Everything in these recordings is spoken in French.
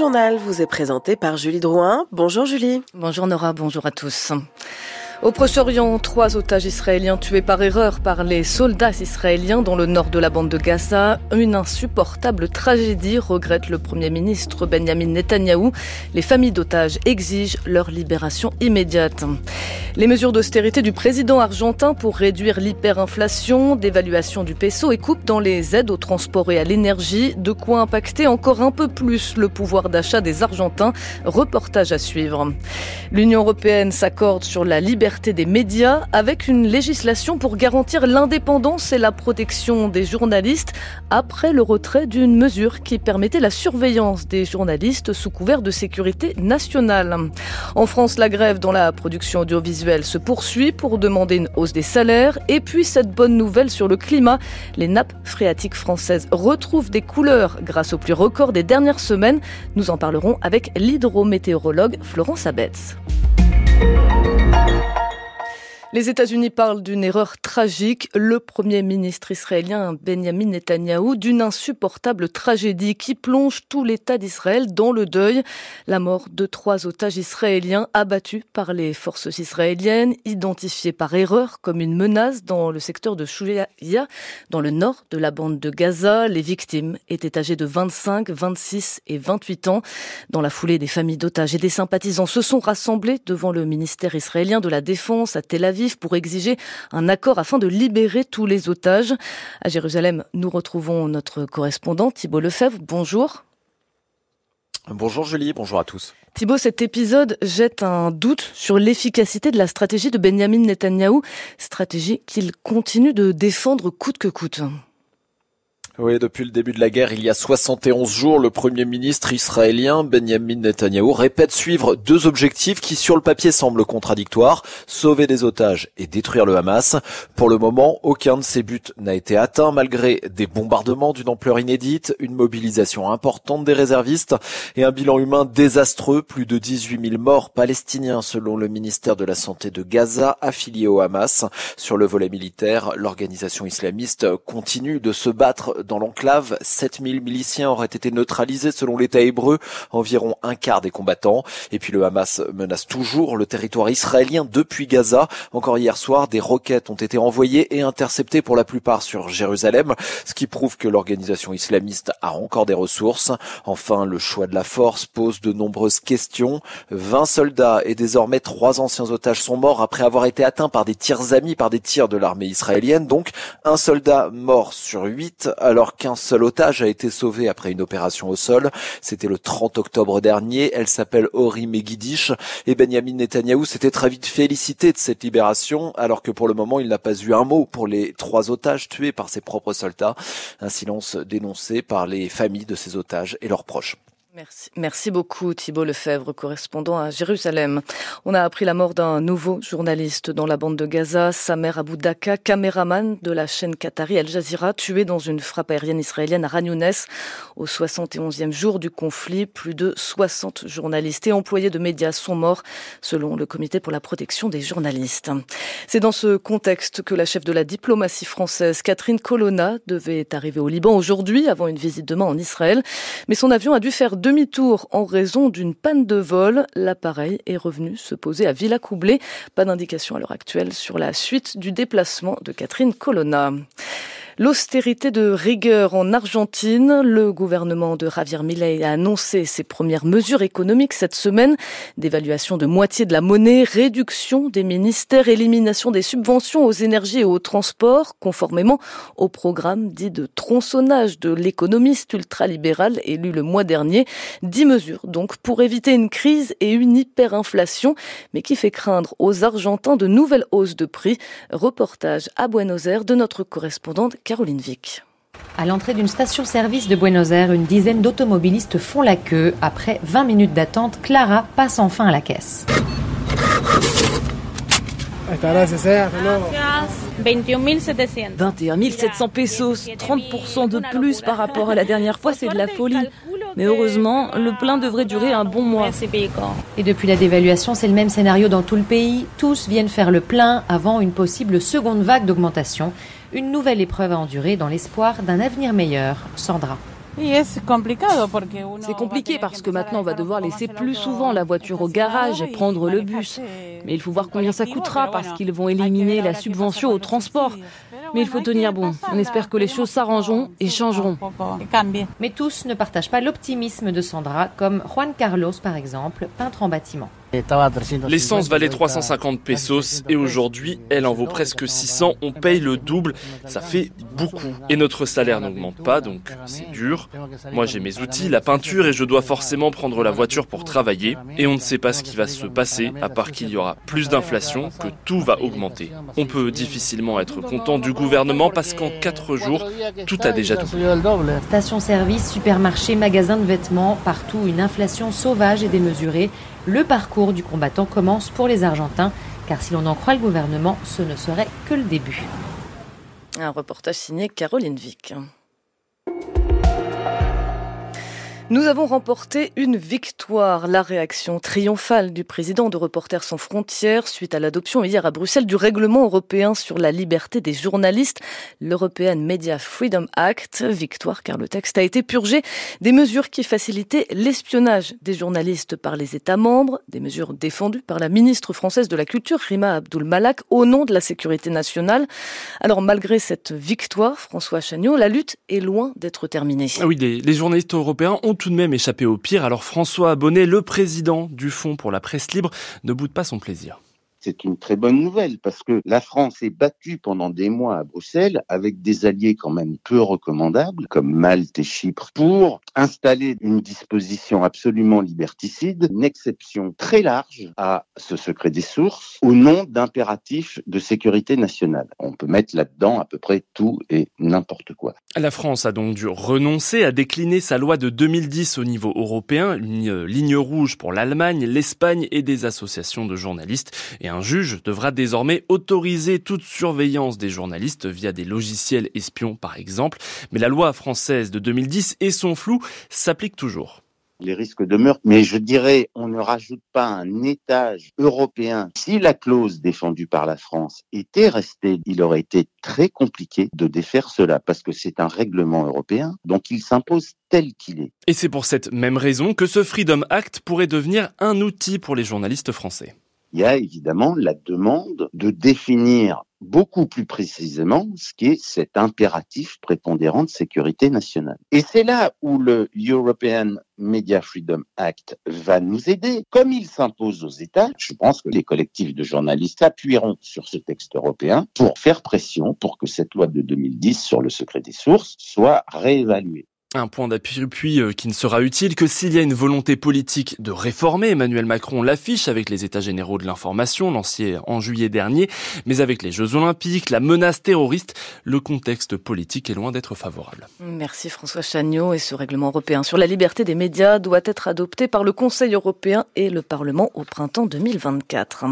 journal vous est présenté par Julie Drouin. Bonjour Julie. Bonjour Nora, bonjour à tous. Au Proche-Orient, trois otages israéliens tués par erreur par les soldats israéliens dans le nord de la bande de Gaza. Une insupportable tragédie, regrette le Premier ministre Benjamin Netanyahou. Les familles d'otages exigent leur libération immédiate. Les mesures d'austérité du président argentin pour réduire l'hyperinflation, d'évaluation du peso et coupe dans les aides au transport et à l'énergie, de quoi impacter encore un peu plus le pouvoir d'achat des Argentins. Reportage à suivre. L'Union européenne s'accorde sur la liberté des médias avec une législation pour garantir l'indépendance et la protection des journalistes après le retrait d'une mesure qui permettait la surveillance des journalistes sous couvert de sécurité nationale. En France, la grève dans la production audiovisuelle se poursuit pour demander une hausse des salaires et puis cette bonne nouvelle sur le climat, les nappes phréatiques françaises retrouvent des couleurs grâce au plus record des dernières semaines. Nous en parlerons avec l'hydrométéorologue Florence Abetz. Les États-Unis parlent d'une erreur tragique. Le premier ministre israélien Benjamin Netanyahou d'une insupportable tragédie qui plonge tout l'État d'Israël dans le deuil. La mort de trois otages israéliens abattus par les forces israéliennes, identifiés par erreur comme une menace dans le secteur de Shouya, dans le nord de la bande de Gaza. Les victimes étaient âgées de 25, 26 et 28 ans. Dans la foulée, des familles d'otages et des sympathisants se sont rassemblés devant le ministère israélien de la Défense à Tel Aviv pour exiger un accord afin de libérer tous les otages. À Jérusalem, nous retrouvons notre correspondant Thibault Lefebvre. Bonjour. Bonjour Julie, bonjour à tous. Thibault, cet épisode jette un doute sur l'efficacité de la stratégie de Benjamin Netanyahou, stratégie qu'il continue de défendre coûte que coûte. Oui, depuis le début de la guerre, il y a 71 jours, le premier ministre israélien Benjamin Netanyahu répète suivre deux objectifs qui sur le papier semblent contradictoires, sauver des otages et détruire le Hamas. Pour le moment, aucun de ces buts n'a été atteint malgré des bombardements d'une ampleur inédite, une mobilisation importante des réservistes et un bilan humain désastreux, plus de 18 000 morts palestiniens selon le ministère de la Santé de Gaza affilié au Hamas. Sur le volet militaire, l'organisation islamiste continue de se battre dans l'enclave, 7000 miliciens auraient été neutralisés selon l'État hébreu, environ un quart des combattants. Et puis le Hamas menace toujours le territoire israélien depuis Gaza. Encore hier soir, des roquettes ont été envoyées et interceptées pour la plupart sur Jérusalem, ce qui prouve que l'organisation islamiste a encore des ressources. Enfin, le choix de la force pose de nombreuses questions. 20 soldats et désormais trois anciens otages sont morts après avoir été atteints par des tirs amis, par des tirs de l'armée israélienne. Donc, un soldat mort sur huit alors qu'un seul otage a été sauvé après une opération au sol. C'était le 30 octobre dernier. Elle s'appelle Ori Megidish et Benjamin Netanyahou s'était très vite félicité de cette libération alors que pour le moment il n'a pas eu un mot pour les trois otages tués par ses propres soldats. Un silence dénoncé par les familles de ces otages et leurs proches. Merci. Beaucoup Thibault Lefebvre, correspondant à Jérusalem. On a appris la mort d'un nouveau journaliste dans la bande de Gaza, Samer Abou Daka, caméraman de la chaîne qatari Al Jazeera, tué dans une frappe aérienne israélienne à Ranounès. Au 71e jour du conflit, plus de 60 journalistes et employés de médias sont morts, selon le Comité pour la protection des journalistes. C'est dans ce contexte que la chef de la diplomatie française, Catherine Colonna, devait arriver au Liban aujourd'hui, avant une visite demain en Israël. Mais son avion a dû faire demi-tour en raison d'une panne de vol. L'appareil est revenu se poser à Villacoublay. Pas d'indication à l'heure actuelle sur la suite du déplacement de Catherine Colonna. L'austérité de rigueur en Argentine. Le gouvernement de Javier Milei a annoncé ses premières mesures économiques cette semaine. Dévaluation de moitié de la monnaie, réduction des ministères, élimination des subventions aux énergies et aux transports, conformément au programme dit de tronçonnage de l'économiste ultralibéral élu le mois dernier. Dix mesures donc pour éviter une crise et une hyperinflation, mais qui fait craindre aux Argentins de nouvelles hausses de prix. Reportage à Buenos Aires de notre correspondante Caroline Vic. À l'entrée d'une station-service de Buenos Aires, une dizaine d'automobilistes font la queue. Après 20 minutes d'attente, Clara passe enfin à la caisse. 21 700 pesos, 30% de plus par rapport à la dernière fois, c'est de la folie. Mais heureusement, le plein devrait durer un bon mois. Et depuis la dévaluation, c'est le même scénario dans tout le pays. Tous viennent faire le plein avant une possible seconde vague d'augmentation. Une nouvelle épreuve à endurer dans l'espoir d'un avenir meilleur. Sandra. C'est compliqué parce que maintenant on va devoir laisser plus souvent la voiture au garage et prendre le bus. Mais il faut voir combien ça coûtera parce qu'ils vont éliminer la subvention au transport. Mais il faut tenir bon. On espère que les choses s'arrangeront et changeront. Mais tous ne partagent pas l'optimisme de Sandra, comme Juan Carlos par exemple, peintre en bâtiment. L'essence valait 350 pesos et aujourd'hui, elle en vaut presque 600. On paye le double. Ça fait beaucoup. Et notre salaire n'augmente pas, donc c'est dur. Moi, j'ai mes outils, la peinture, et je dois forcément prendre la voiture pour travailler. Et on ne sait pas ce qui va se passer, à part qu'il y aura plus d'inflation, que tout va augmenter. On peut difficilement être content du gouvernement parce qu'en 4 jours, tout a déjà doublé. Station-service, supermarché, magasin de vêtements, partout une inflation sauvage et démesurée. Le parcours du combattant commence pour les Argentins, car si l'on en croit le gouvernement, ce ne serait que le début. Un reportage signé Caroline Vic. Nous avons remporté une victoire. La réaction triomphale du président de Reporters sans frontières suite à l'adoption hier à Bruxelles du règlement européen sur la liberté des journalistes, l'European Media Freedom Act. Victoire car le texte a été purgé des mesures qui facilitaient l'espionnage des journalistes par les États membres, des mesures défendues par la ministre française de la Culture, Rima Abdul Malak, au nom de la sécurité nationale. Alors malgré cette victoire, François Chagnot, la lutte est loin d'être terminée. Ah oui, les, les journalistes européens ont tout de même échappé au pire. Alors François Abonnet, le président du Fonds pour la presse libre, ne boude pas son plaisir c'est une très bonne nouvelle parce que la France s'est battue pendant des mois à Bruxelles avec des alliés quand même peu recommandables comme Malte et Chypre pour installer une disposition absolument liberticide, une exception très large à ce secret des sources au nom d'impératifs de sécurité nationale. On peut mettre là-dedans à peu près tout et n'importe quoi. La France a donc dû renoncer à décliner sa loi de 2010 au niveau européen, une ligne rouge pour l'Allemagne, l'Espagne et des associations de journalistes un juge devra désormais autoriser toute surveillance des journalistes via des logiciels espions par exemple. Mais la loi française de 2010 et son flou s'appliquent toujours les risques demeurent. Mais je dirais, on ne rajoute pas un étage européen. Si la clause défendue par la France était restée, il aurait été très compliqué de défaire cela parce que c'est un règlement européen, donc il s'impose tel qu'il est. Et c'est pour cette même raison que ce Freedom Act pourrait devenir un outil pour les journalistes français il y a évidemment la demande de définir beaucoup plus précisément ce qui est cet impératif prépondérant de sécurité nationale. Et c'est là où le European Media Freedom Act va nous aider. Comme il s'impose aux États, je pense que les collectifs de journalistes appuieront sur ce texte européen pour faire pression pour que cette loi de 2010 sur le secret des sources soit réévaluée. Un point d'appui euh, qui ne sera utile que s'il y a une volonté politique de réformer. Emmanuel Macron l'affiche avec les États généraux de l'information lancés en juillet dernier, mais avec les Jeux olympiques, la menace terroriste, le contexte politique est loin d'être favorable. Merci François Chagnot et ce règlement européen sur la liberté des médias doit être adopté par le Conseil européen et le Parlement au printemps 2024.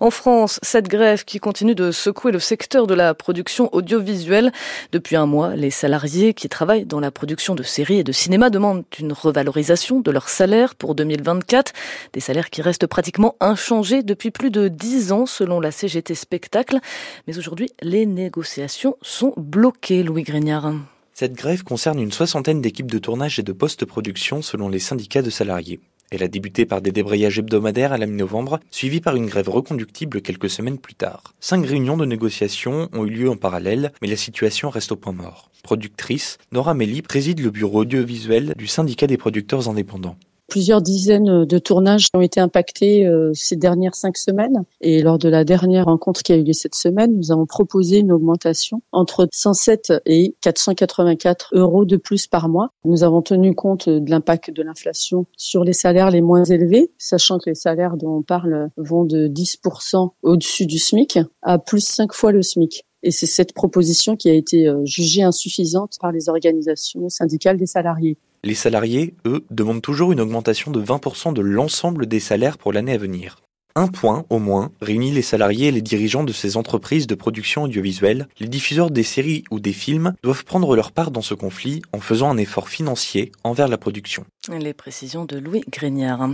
En France, cette grève qui continue de secouer le secteur de la production audiovisuelle. Depuis un mois, les salariés qui travaillent dans la production de séries et de cinéma demandent une revalorisation de leurs salaires pour 2024, des salaires qui restent pratiquement inchangés depuis plus de dix ans selon la CGT Spectacle. Mais aujourd'hui, les négociations sont bloquées, Louis Grignard. Cette grève concerne une soixantaine d'équipes de tournage et de post-production selon les syndicats de salariés. Elle a débuté par des débrayages hebdomadaires à la mi-novembre, suivis par une grève reconductible quelques semaines plus tard. Cinq réunions de négociation ont eu lieu en parallèle, mais la situation reste au point mort. Productrice, Nora Melli préside le bureau audiovisuel du syndicat des producteurs indépendants. Plusieurs dizaines de tournages ont été impactés euh, ces dernières cinq semaines. Et lors de la dernière rencontre qui a eu lieu cette semaine, nous avons proposé une augmentation entre 107 et 484 euros de plus par mois. Nous avons tenu compte de l'impact de l'inflation sur les salaires les moins élevés, sachant que les salaires dont on parle vont de 10% au-dessus du SMIC à plus cinq fois le SMIC. Et c'est cette proposition qui a été euh, jugée insuffisante par les organisations syndicales des salariés. Les salariés, eux, demandent toujours une augmentation de 20% de l'ensemble des salaires pour l'année à venir. Un point, au moins, réunit les salariés et les dirigeants de ces entreprises de production audiovisuelle. Les diffuseurs des séries ou des films doivent prendre leur part dans ce conflit en faisant un effort financier envers la production. Les précisions de Louis Grignard.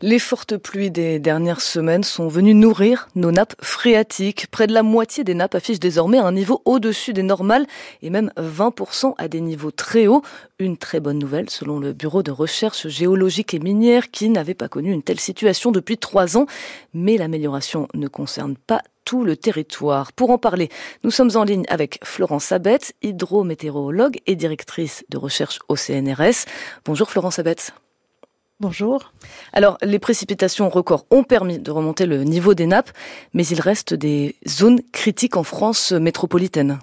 Les fortes pluies des dernières semaines sont venues nourrir nos nappes phréatiques. Près de la moitié des nappes affichent désormais un niveau au-dessus des normales et même 20% à des niveaux très hauts. Une très bonne nouvelle selon le Bureau de recherche géologique et minière qui n'avait pas connu une telle situation depuis trois ans. Mais l'amélioration ne concerne pas tout le territoire. Pour en parler, nous sommes en ligne avec Florence Abetz, hydrométéorologue et directrice de recherche au CNRS. Bonjour Florence Abetz. Bonjour. Alors, les précipitations records ont permis de remonter le niveau des nappes, mais il reste des zones critiques en France métropolitaine.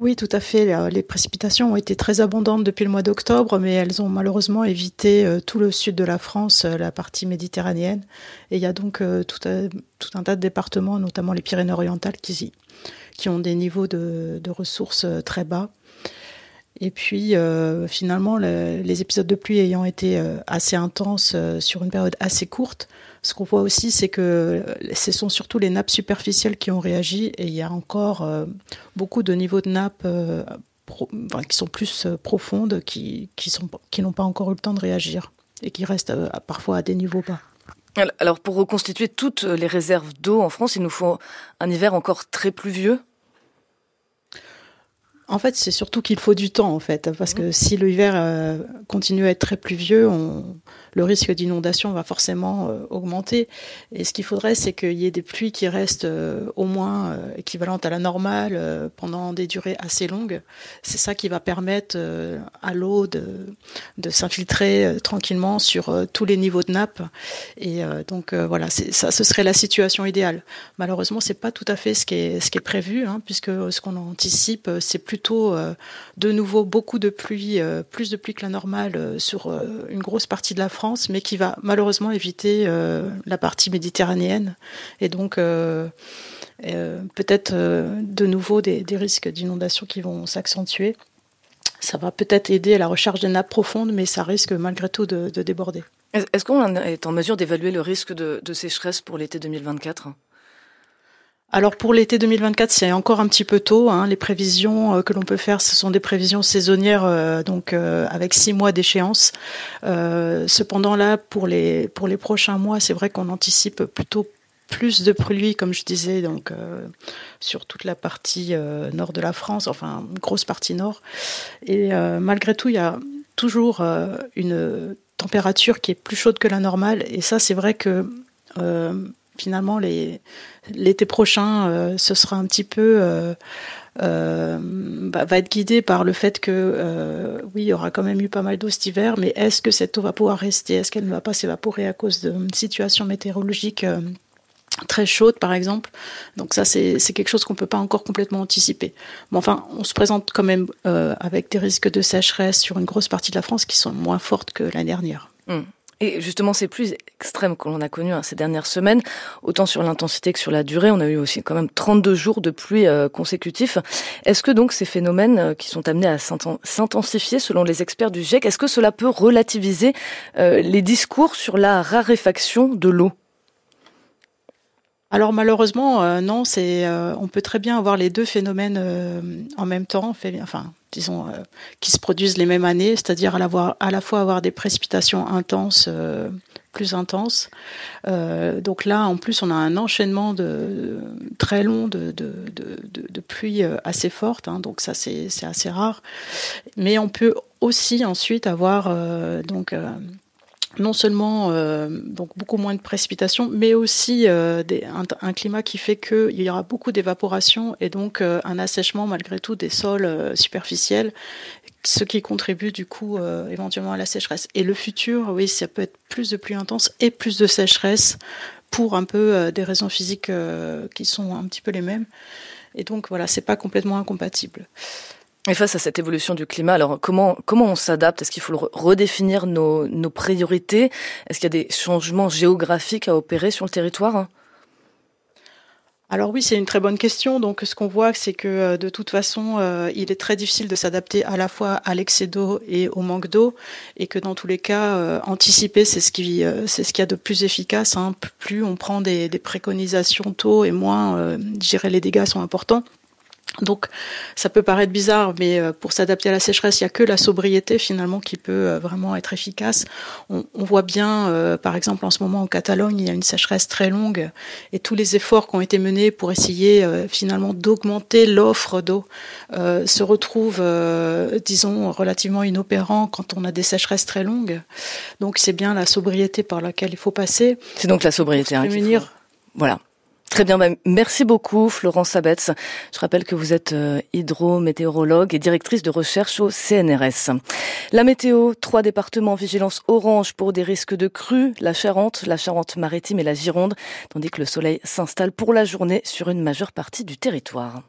Oui, tout à fait. Euh, les précipitations ont été très abondantes depuis le mois d'octobre, mais elles ont malheureusement évité euh, tout le sud de la France, euh, la partie méditerranéenne. Et il y a donc tout un, tas de départements, notamment les Pyrénées-Orientales, qui, qui ont des niveaux de ressources très bas. Et puis, euh, finalement, le, les épisodes de pluie ayant été euh, assez intenses euh, sur une période assez courte, ce qu'on voit aussi, c'est que ce sont surtout les nappes superficielles qui ont réagi et il y a encore beaucoup de niveaux de nappes qui sont plus profondes, qui, qui n'ont qui pas encore eu le temps de réagir et qui restent parfois à des niveaux bas. Alors, pour reconstituer toutes les réserves d'eau en France, il nous faut un hiver encore très pluvieux en fait, c'est surtout qu'il faut du temps, en fait, parce que si l'hiver euh, continue à être très pluvieux, le risque d'inondation va forcément euh, augmenter. Et ce qu'il faudrait, c'est qu'il y ait des pluies qui restent euh, au moins équivalentes à la normale pendant des durées assez longues. C'est ça qui va permettre à l'eau de, s'infiltrer tranquillement sur tous les niveaux de nappe. Et donc voilà, ça, ce serait la situation idéale. Malheureusement, c'est pas tout à fait ce qui est, prévu, hein, puisque ce qu'on anticipe, c'est plus euh, de nouveau beaucoup de pluie, euh, plus de pluie que la normale euh, sur une grosse partie de la France, mais qui va malheureusement éviter la partie méditerranéenne. Et donc peut-être de nouveau des, risques d'inondation qui vont s'accentuer. Ça va peut-être aider à la recharge des nappes profondes, mais ça risque malgré tout de, déborder. Est-ce qu'on est en mesure d'évaluer le risque de sécheresse pour l'été 2024 alors pour l'été 2024, c'est encore un petit peu tôt. Hein. Les prévisions euh, que l'on peut faire, ce sont des prévisions saisonnières, euh, donc euh, avec six mois d'échéance. cependant là, pour les pour les prochains mois, c'est vrai qu'on anticipe plutôt plus de pluie, comme je disais, donc sur toute la partie nord de la France, enfin une grosse partie nord. Et malgré tout, il y a toujours une température qui est plus chaude que la normale. Et ça, c'est vrai que finalement, l'été prochain, euh, ce sera un petit peu. Euh, euh, va être guidé par le fait que oui, il y aura quand même eu pas mal d'eau cet hiver, mais est-ce que cette eau va pouvoir rester? Est-ce qu'elle ne va pas s'évaporer à cause d'une situation météorologique très chaude, par exemple? Donc ça, c'est quelque chose qu'on ne peut pas encore complètement anticiper. Mais enfin, on se présente quand même avec des risques de sécheresse sur une grosse partie de la France qui sont moins fortes que l'année dernière. Mmh. Et justement, c'est plus extrême que l'on a connu hein, ces dernières semaines, autant sur l'intensité que sur la durée. On a eu aussi quand même 32 jours de pluie euh, consécutifs. Est-ce que donc ces phénomènes euh, qui sont amenés à s'intensifier selon les experts du GIEC, est-ce que cela peut relativiser euh, les discours sur la raréfaction de l'eau? Alors malheureusement, non, c'est, on peut très bien avoir les deux phénomènes en même temps. Enfin, disons, euh, qui se produisent les mêmes années, c'est-à-dire à, à la fois avoir des précipitations intenses, euh, plus intenses. Euh, donc là, en plus, on a un enchaînement de, très long de, de, de, pluies assez fortes, hein, donc ça c'est assez rare. Mais on peut aussi ensuite avoir donc non seulement euh, donc beaucoup moins de précipitations, mais aussi euh, un, climat qui fait qu'il y aura beaucoup d'évaporation et donc euh, un assèchement malgré tout des sols superficiels, ce qui contribue du coup éventuellement à la sécheresse. Et le futur, oui, ça peut être plus de pluie intense et plus de sécheresse pour un peu des raisons physiques qui sont un petit peu les mêmes. Et donc voilà, c'est pas complètement incompatible. Et face à cette évolution du climat, alors comment comment on s'adapte? Est-ce qu'il faut redéfinir nos, nos priorités? Est-ce qu'il y a des changements géographiques à opérer sur le territoire? Alors oui, c'est une très bonne question. Donc ce qu'on voit, c'est que euh, de toute façon, euh, il est très difficile de s'adapter à la fois à l'excès d'eau et au manque d'eau, et que dans tous les cas, euh, anticiper, c'est ce qui c'est ce qu'il y a de plus efficace. Hein. Plus on prend des, des préconisations tôt et moins, je dirais, les dégâts sont importants. Donc ça peut paraître bizarre, mais euh, pour s'adapter à la sécheresse, il n'y a que la sobriété finalement qui peut euh, vraiment être efficace. On, voit bien, euh, par exemple, en ce moment en Catalogne, il y a une sécheresse très longue et tous les efforts qui ont été menés pour essayer finalement d'augmenter l'offre d'eau se retrouvent, disons, relativement inopérants quand on a des sécheresses très longues. Donc c'est bien la sobriété par laquelle il faut passer. C'est donc la sobriété. Hein, Voilà. Très bien, bah, merci beaucoup Florence Sabetz. Je rappelle que vous êtes euh, hydrométéorologue et directrice de recherche au CNRS. La météo, trois départements vigilance orange pour des risques de crues, la Charente, la Charente-Maritime et la Gironde, tandis que le soleil s'installe pour la journée sur une majeure partie du territoire.